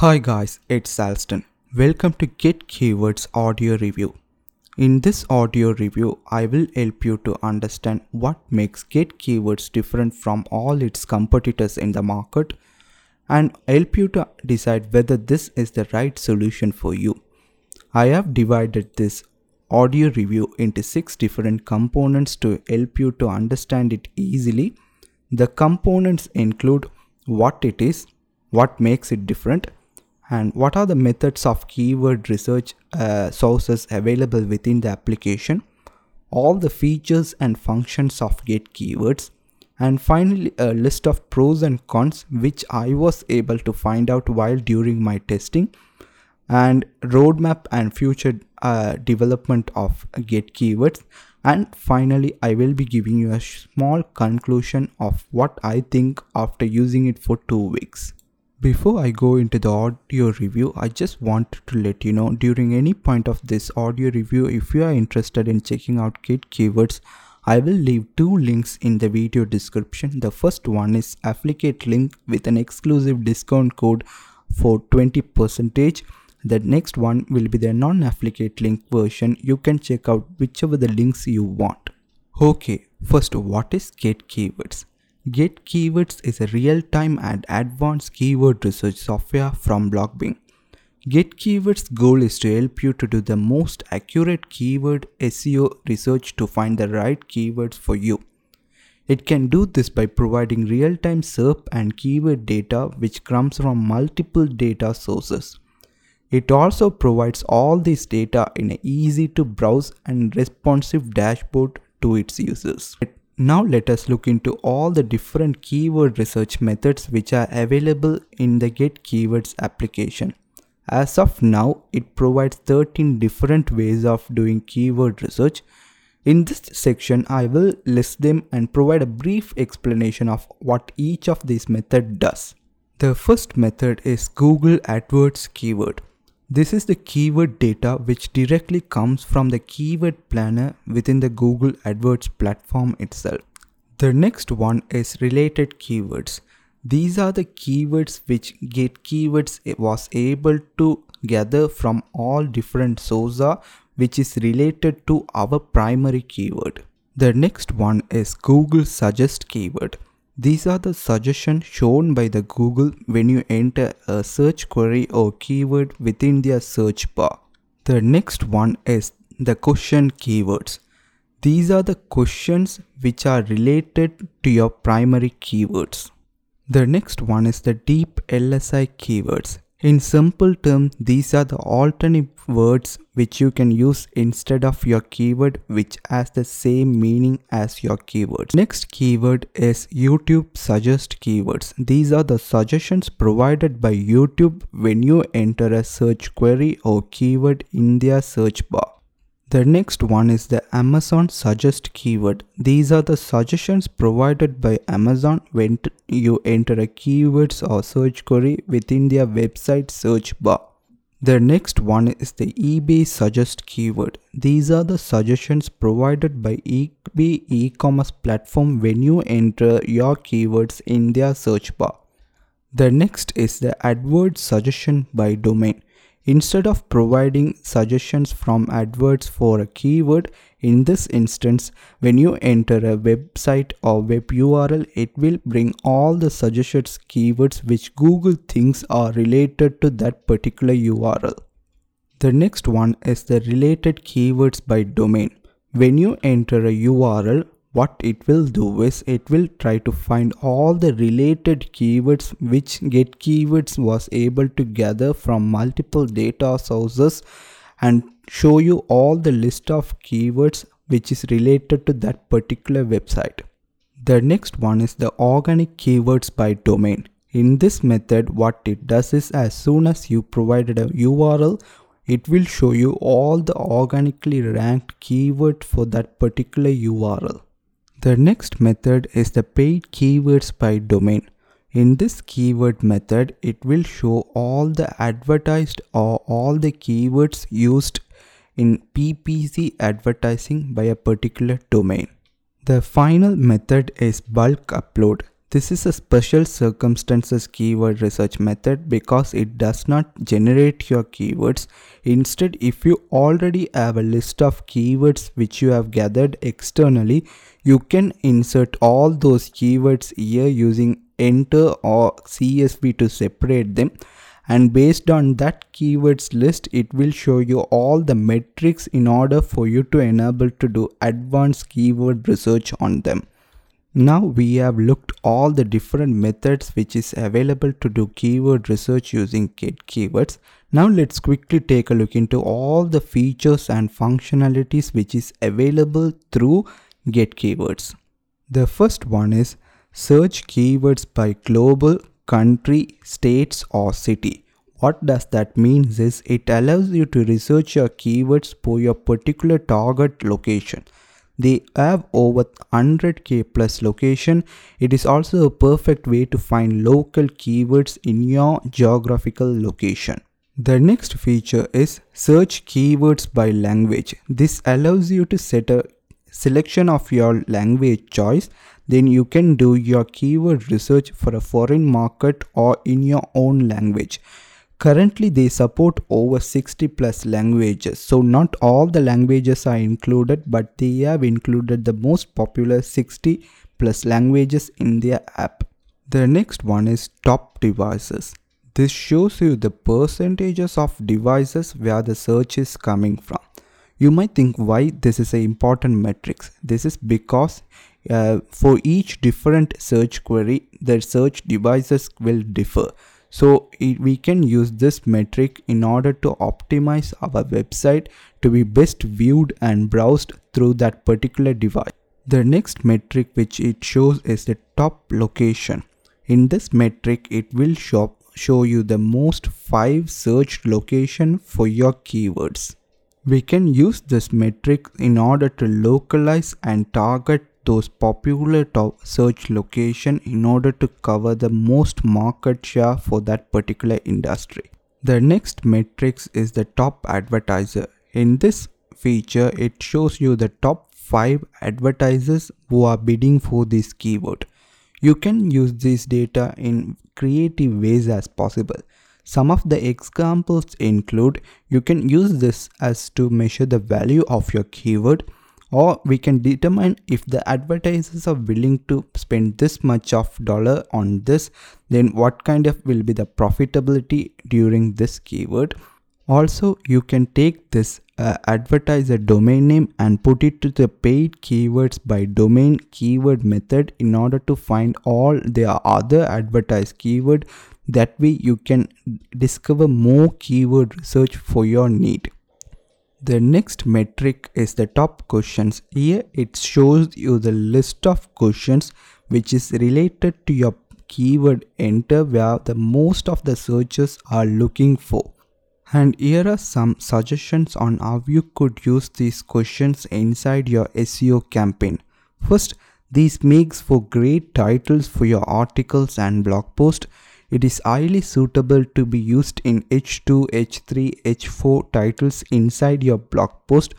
Hi guys, it's Alston. Welcome to Get Keywords audio review. In this audio review, I will help you to understand what makes Get Keywords different from all its competitors in the market and help you to decide whether this is the right solution for you. I have divided this audio review into six different components to help you to understand it easily. The components include what it is, what makes it different, and what are the methods of keyword research uh, sources available within the application, all the features and functions of Get Keywords, and finally a list of pros and cons which I was able to find out while during my testing. And roadmap and future uh, development of get keywords. And finally I will be giving you a small conclusion of what I think after using it for two weeks. Before I go into the audio review, I just wanted to let you know during any point of this audio review, if you are interested in checking out Get Keywords, I will leave two links in the video description. The first one is affiliate link with an exclusive discount code for 20 percentage. The next one will be the non-affiliate link version. You can check out whichever the links you want. Okay, first what is Get Keywords? Get Keywords is a real-time and advanced keyword research software from Blockbean. Get Keywords goal is to help you to do the most accurate keyword SEO research to find the right keywords for you. It can do this by providing real-time SERP and keyword data which comes from multiple data sources. It also provides all this data in an easy to browse and responsive dashboard to its users. Now let us look into all the different keyword research methods which are available in the Get Keywords application. As of now, it provides 13 different ways of doing keyword research. In this section, I will list them and provide a brief explanation of what each of these method does. The first method is Google AdWords keyword. This is the keyword data which directly comes from the keyword planner within the Google AdWords platform itself. The next one is related keywords. These are the keywords which Get Keywords was able to gather from all different sources which is related to our primary keyword. The next one is Google Suggest keyword. These are the suggestions shown by the Google when you enter a search query or keyword within their search bar. The next one is the question keywords. These are the questions which are related to your primary keywords. The next one is the deep LSI keywords. In simple terms, these are the alternate words which you can use instead of your keyword which has the same meaning as your keywords. Next keyword is YouTube suggest keywords. These are the suggestions provided by YouTube when you enter a search query or keyword in their search bar. The next one is the Amazon suggest keyword. These are the suggestions provided by Amazon when you enter a keywords or search query within their website search bar. The next one is the eBay suggest keyword. These are the suggestions provided by eBay e-commerce platform when you enter your keywords in their search bar. The next is the AdWords suggestion by domain. Instead of providing suggestions from AdWords for a keyword, in this instance, when you enter a website or web URL, it will bring all the suggested keywords which Google thinks are related to that particular URL. The next one is the related keywords by domain. When you enter a URL, what it will do is it will try to find all the related keywords which get keywords was able to gather from multiple data sources and show you all the list of keywords which is related to that particular website. The next one is the organic keywords by domain. In this method what it does is as soon as you provided a URL it will show you all the organically ranked keyword for that particular URL. The next method is the paid keywords by domain. In this keyword method, it will show all the advertised or all the keywords used in PPC advertising by a particular domain. The final method is bulk upload. This is a special circumstances keyword research method because it does not generate your keywords. Instead, if you already have a list of keywords which you have gathered externally, you can insert all those keywords here using enter or CSV to separate them and based on that keywords list it will show you all the metrics in order for you to enable to do advanced keyword research on them. Now we have looked all the different methods which is available to do keyword research using get keywords. Now let's quickly take a look into all the features and functionalities which is available through get keywords. The first one is search keywords by global, country, states or city. What does that mean is it allows you to research your keywords for your particular target location. They have over 100k plus location. It is also a perfect way to find local keywords in your geographical location. The next feature is search keywords by language. This allows you to set a selection of your language choice. Then you can do your keyword research for a foreign market or in your own language. Currently they support over 60 plus languages. So not all the languages are included but they have included the most popular 60 plus languages in their app. The next one is top devices. This shows you the percentages of devices where the search is coming from. You might think why this is an important metrics. This is because uh, for each different search query, the search devices will differ. So it, we can use this metric in order to optimize our website to be best viewed and browsed through that particular device. The next metric which it shows is the top location. In this metric, it will show, show you the most 5 searched location for your keywords. We can use this metric in order to localize and target those popular top search location in order to cover the most market share for that particular industry. The next matrix is the top advertiser. In this feature, it shows you the top 5 advertisers who are bidding for this keyword. You can use this data in creative ways as possible. Some of the examples include you can use this as to measure the value of your keyword or we can determine if the advertisers are willing to spend this much of dollar on this then what kind of will be the profitability during this keyword. Also you can take this uh, advertiser domain name and put it to the paid keywords by domain keyword method in order to find all their other advertised keyword that way you can discover more keyword research for your need the next metric is the top questions. Here it shows you the list of questions which is related to your keyword enter where the most of the searches are looking for. And here are some suggestions on how you could use these questions inside your SEO campaign. First, this makes for great titles for your articles and blog post. It is highly suitable to be used in H2, H3, H4 titles inside your blog post.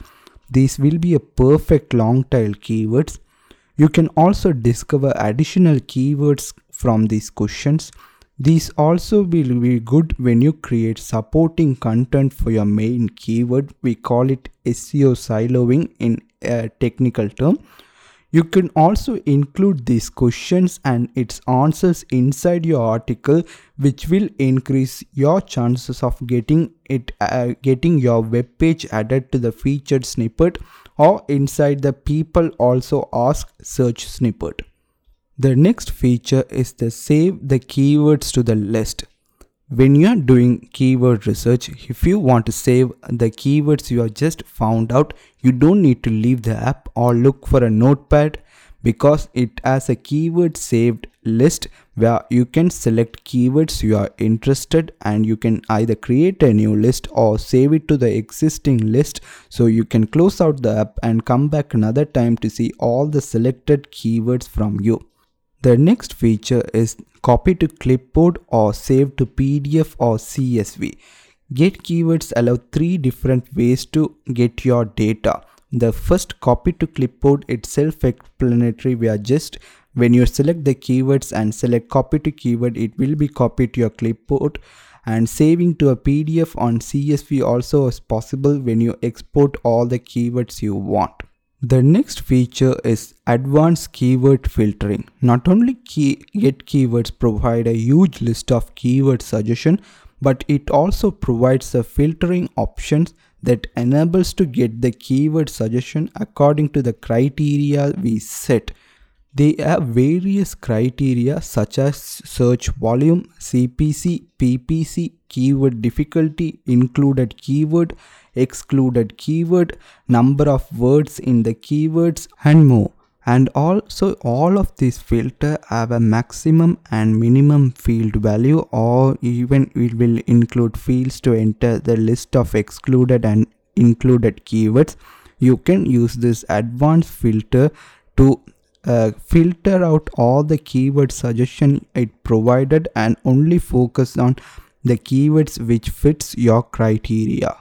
These will be a perfect long tail keywords. You can also discover additional keywords from these questions. These also will be good when you create supporting content for your main keyword. We call it SEO siloing in a technical term. You can also include these questions and its answers inside your article which will increase your chances of getting it uh, getting your web page added to the featured snippet or inside the people also ask search snippet. The next feature is the save the keywords to the list. When you are doing keyword research, if you want to save the keywords you have just found out, you don't need to leave the app or look for a notepad because it has a keyword saved list where you can select keywords you are interested and you can either create a new list or save it to the existing list so you can close out the app and come back another time to see all the selected keywords from you. The next feature is copy to clipboard or save to PDF or CSV. Get keywords allow three different ways to get your data. The first copy to clipboard it's self-explanatory. We are just when you select the keywords and select copy to keyword it will be copied to your clipboard and saving to a PDF on CSV also is possible when you export all the keywords you want. The next feature is advanced keyword filtering. Not only key, Get Keywords provide a huge list of keyword suggestion, but it also provides the filtering options that enables to get the keyword suggestion according to the criteria we set. They have various criteria such as search volume, CPC, PPC, keyword difficulty, included keyword, excluded keyword, number of words in the keywords and more. And also all of these filter have a maximum and minimum field value or even it will include fields to enter the list of excluded and included keywords. You can use this advanced filter to uh, filter out all the keyword suggestion it provided and only focus on the keywords which fits your criteria.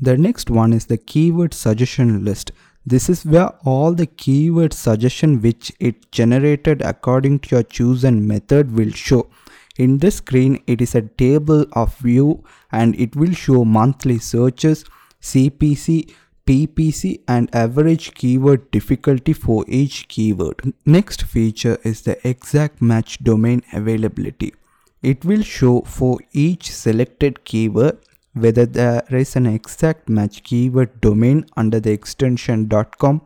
The next one is the keyword suggestion list. This is where all the keyword suggestion which it generated according to your chosen method will show. In this screen, it is a table of view and it will show monthly searches, CPC, PPC and average keyword difficulty for each keyword. Next feature is the exact match domain availability. It will show for each selected keyword whether there is an exact match keyword domain under the extension .com,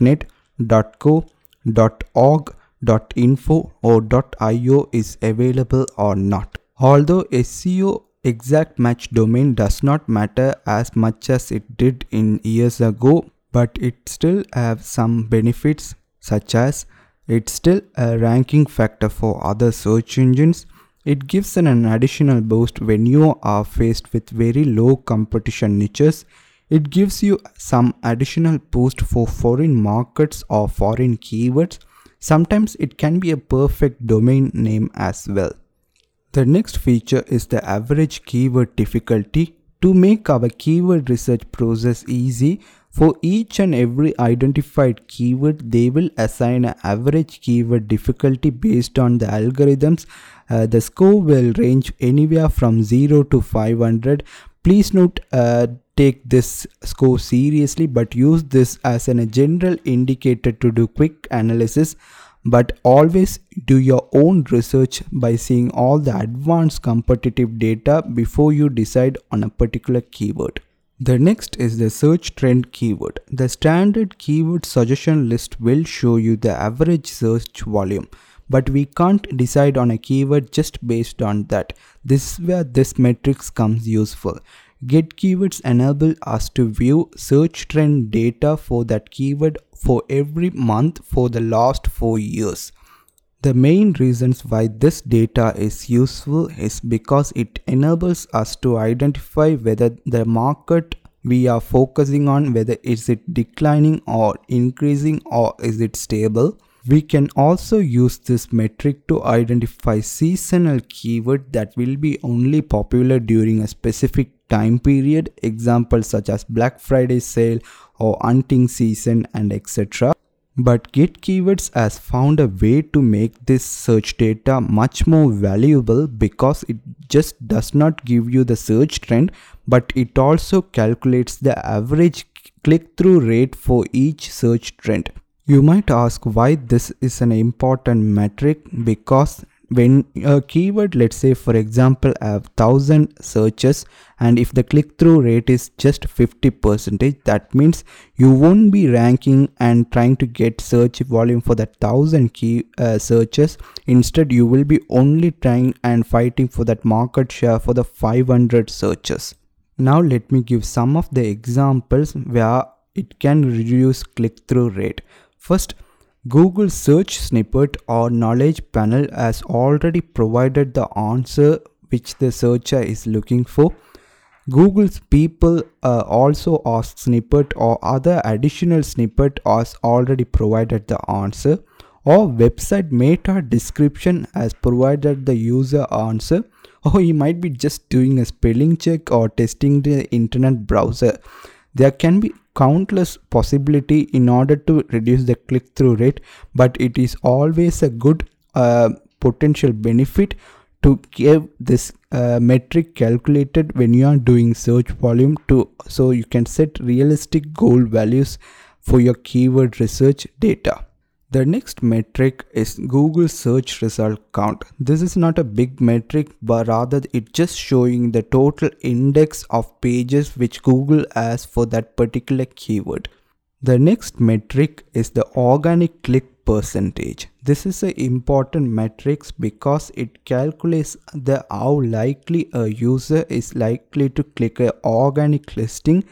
.net, .co, .org, .info or .io is available or not. Although SEO exact match domain does not matter as much as it did in years ago but it still have some benefits such as it's still a ranking factor for other search engines it gives an, additional boost when you are faced with very low competition niches. It gives you some additional boost for foreign markets or foreign keywords. Sometimes it can be a perfect domain name as well. The next feature is the average keyword difficulty. To make our keyword research process easy, for each and every identified keyword, they will assign an average keyword difficulty based on the algorithms. Uh, the score will range anywhere from 0 to 500. Please note, uh, take this score seriously, but use this as a general indicator to do quick analysis but always do your own research by seeing all the advanced competitive data before you decide on a particular keyword. The next is the search trend keyword. The standard keyword suggestion list will show you the average search volume, but we can't decide on a keyword just based on that. This is where this matrix comes useful. Get keywords enable us to view search trend data for that keyword for every month for the last 4 years. The main reasons why this data is useful is because it enables us to identify whether the market we are focusing on whether is it declining or increasing or is it stable. We can also use this metric to identify seasonal keyword that will be only popular during a specific time period examples such as black friday sale or hunting season and etc but get keywords has found a way to make this search data much more valuable because it just does not give you the search trend but it also calculates the average click-through rate for each search trend. You might ask why this is an important metric because when a keyword let's say for example I have 1000 searches and if the click-through rate is just 50 percentage that means you won't be ranking and trying to get search volume for that 1000 key uh, searches. Instead you will be only trying and fighting for that market share for the 500 searches. Now let me give some of the examples where it can reduce click-through rate. First Google search snippet or knowledge panel has already provided the answer which the searcher is looking for. Google's people uh, also ask snippet or other additional snippet has already provided the answer or website meta description has provided the user answer or he might be just doing a spelling check or testing the internet browser. There can be countless possibility in order to reduce the click through rate but it is always a good uh, potential benefit to give this uh, metric calculated when you are doing search volume to so you can set realistic goal values for your keyword research data the next metric is Google search result count. This is not a big metric but rather it's just showing the total index of pages which Google has for that particular keyword. The next metric is the organic click percentage. This is an important metric because it calculates the how likely a user is likely to click a organic listing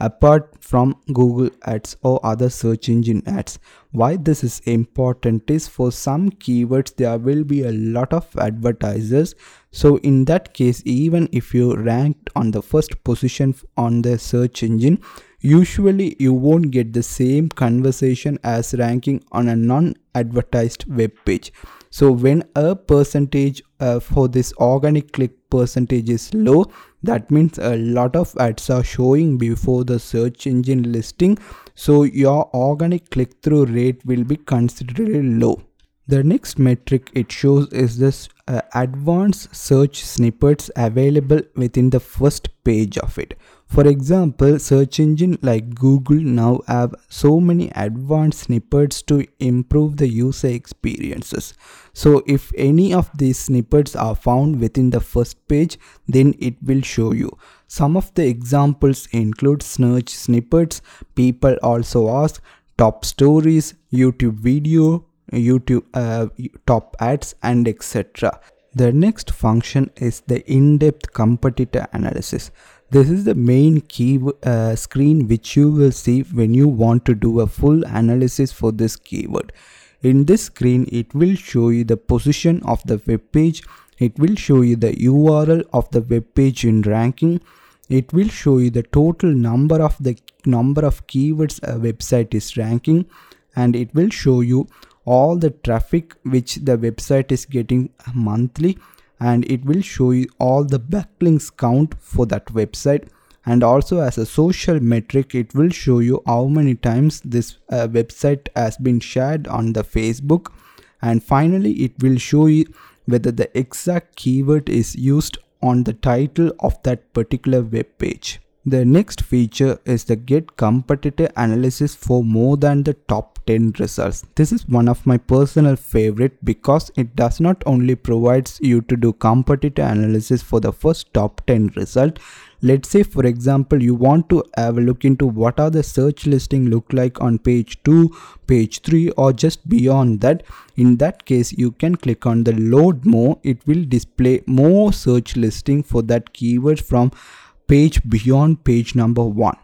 apart from Google ads or other search engine ads. Why this is important is for some keywords there will be a lot of advertisers. So in that case even if you ranked on the first position on the search engine usually you won't get the same conversation as ranking on a non-advertised web page so when a percentage uh, for this organic click percentage is low that means a lot of ads are showing before the search engine listing so your organic click-through rate will be considerably low. The next metric it shows is this uh, advanced search snippets available within the first page of it for example, search engine like Google now have so many advanced snippets to improve the user experiences. So if any of these snippets are found within the first page, then it will show you. Some of the examples include search snippets, people also ask, top stories, YouTube video, YouTube uh, top ads and etc. The next function is the in-depth competitor analysis. This is the main key uh, screen which you will see when you want to do a full analysis for this keyword. In this screen, it will show you the position of the web page. It will show you the URL of the web page in ranking. It will show you the total number of the number of keywords a website is ranking and it will show you all the traffic which the website is getting monthly and it will show you all the backlinks count for that website. And also as a social metric it will show you how many times this uh, website has been shared on the facebook. And finally it will show you whether the exact keyword is used on the title of that particular web page the next feature is the get competitor analysis for more than the top 10 results. This is one of my personal favorite because it does not only provides you to do competitor analysis for the first top 10 result. Let's say for example you want to have a look into what are the search listing look like on page 2, page 3 or just beyond that. In that case you can click on the load more. It will display more search listing for that keyword from page beyond page number 1.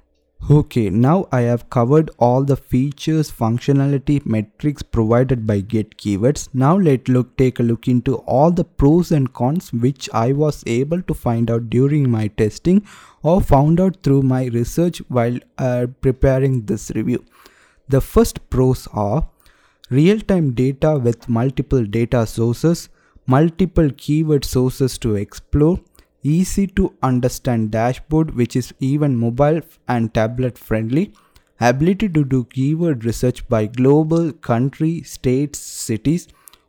Okay, now I have covered all the features, functionality, metrics provided by Get Keywords. Now let's look take a look into all the pros and cons which I was able to find out during my testing or found out through my research while uh, preparing this review. The first pros are real-time data with multiple data sources, multiple keyword sources to explore, easy to understand dashboard which is even mobile and tablet friendly, ability to do keyword research by global, country, states, cities,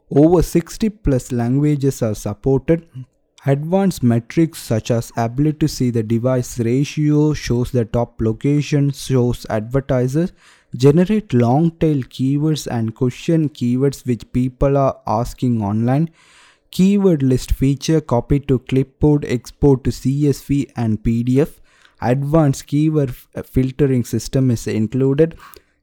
over 60 plus languages are supported, Advanced metrics such as ability to see the device ratio, shows the top location, shows advertisers, generate long tail keywords and question keywords which people are asking online, keyword list feature copy to clipboard export to csv and pdf advanced keyword uh, filtering system is included.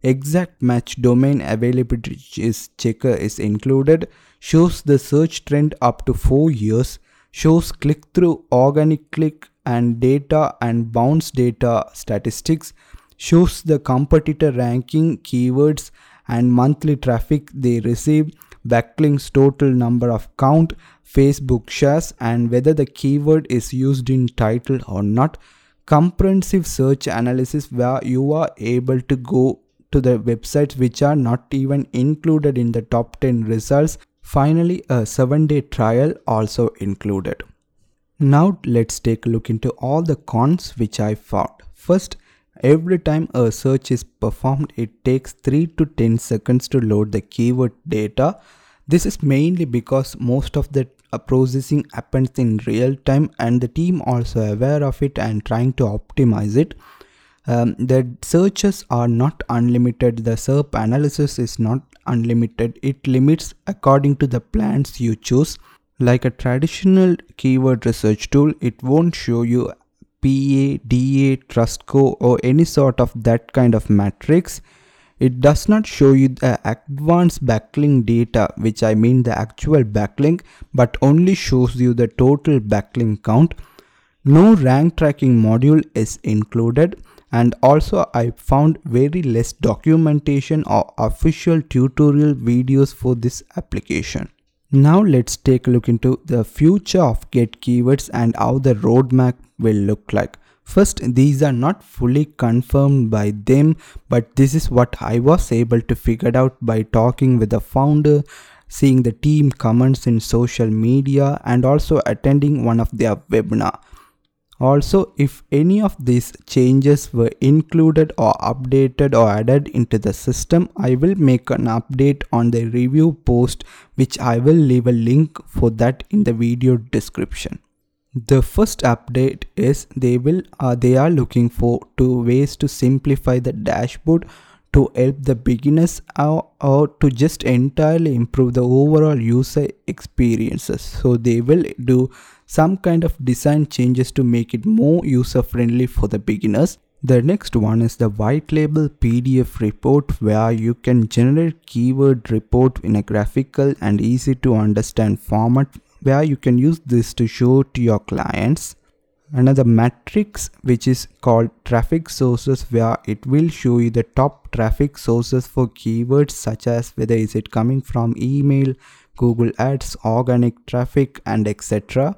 Exact match domain availability is checker is included. Shows the search trend up to 4 years. Shows click through organic click and data and bounce data statistics. Shows the competitor ranking keywords and monthly traffic they receive backlinks total number of count, Facebook shares and whether the keyword is used in title or not. Comprehensive search analysis where you are able to go to the websites which are not even included in the top 10 results. Finally, a 7 day trial also included. Now let's take a look into all the cons which I found. First, Every time a search is performed, it takes 3 to 10 seconds to load the keyword data. This is mainly because most of the uh, processing happens in real time and the team also aware of it and trying to optimize it. Um, the searches are not unlimited, the SERP analysis is not unlimited, it limits according to the plans you choose. Like a traditional keyword research tool, it won't show you PA, DA, Trust Score or any sort of that kind of matrix. It does not show you the advanced backlink data, which I mean the actual backlink, but only shows you the total backlink count. No rank tracking module is included and also I found very less documentation or official tutorial videos for this application. Now let's take a look into the future of get keywords and how the roadmap will look like. First, these are not fully confirmed by them, but this is what I was able to figure out by talking with the founder, seeing the team comments in social media, and also attending one of their webinar. Also, if any of these changes were included or updated or added into the system, I will make an update on the review post which I will leave a link for that in the video description. The first update is they will uh, they are looking for two ways to simplify the dashboard to help the beginners or, or to just entirely improve the overall user experiences. So they will do some kind of design changes to make it more user friendly for the beginners. The next one is the white label PDF report where you can generate keyword report in a graphical and easy to understand format where you can use this to show to your clients. Another matrix which is called traffic sources where it will show you the top traffic sources for keywords such as whether is it coming from email, Google Ads, organic traffic and etc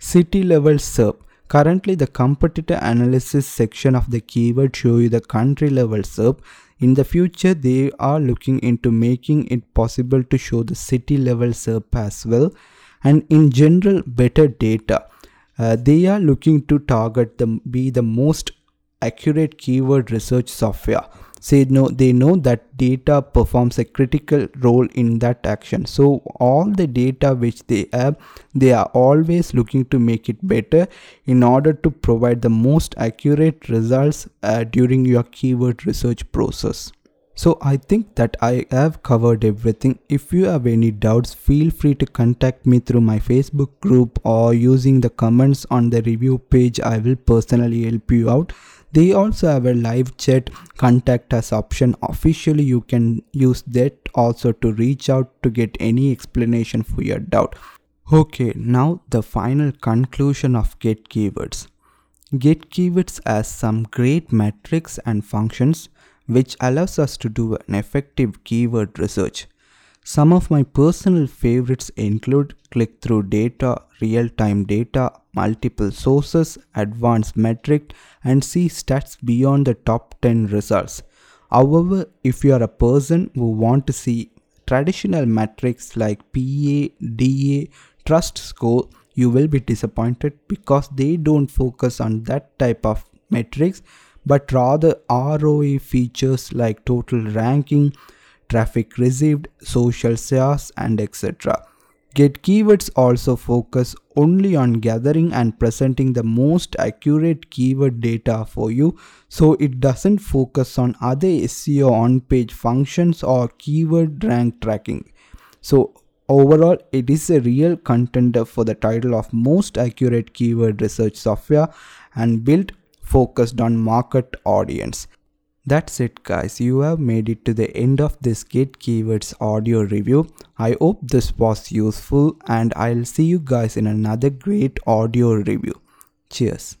city level SERP. Currently the competitor analysis section of the keyword show you the country level SERP. In the future they are looking into making it possible to show the city level SERP as well and in general better data. Uh, they are looking to target the be the most accurate keyword research software say no they know that data performs a critical role in that action so all the data which they have they are always looking to make it better in order to provide the most accurate results uh, during your keyword research process so I think that I have covered everything. If you have any doubts, feel free to contact me through my Facebook group or using the comments on the review page. I will personally help you out. They also have a live chat contact us option. Officially, you can use that also to reach out to get any explanation for your doubt. Okay, now the final conclusion of get keywords. Get keywords has some great metrics and functions which allows us to do an effective keyword research. Some of my personal favorites include click through data, real time data, multiple sources, advanced metric, and see stats beyond the top 10 results. However, if you are a person who want to see traditional metrics like PA, DA, trust score, you will be disappointed because they don't focus on that type of metrics but rather ROI features like total ranking, traffic received, social shares, and etc. Get keywords also focus only on gathering and presenting the most accurate keyword data for you so it doesn't focus on other SEO on page functions or keyword rank tracking. So overall it is a real contender for the title of most accurate keyword research software and built focused on market audience. That's it guys, you have made it to the end of this Get Keywords audio review. I hope this was useful and I'll see you guys in another great audio review. Cheers.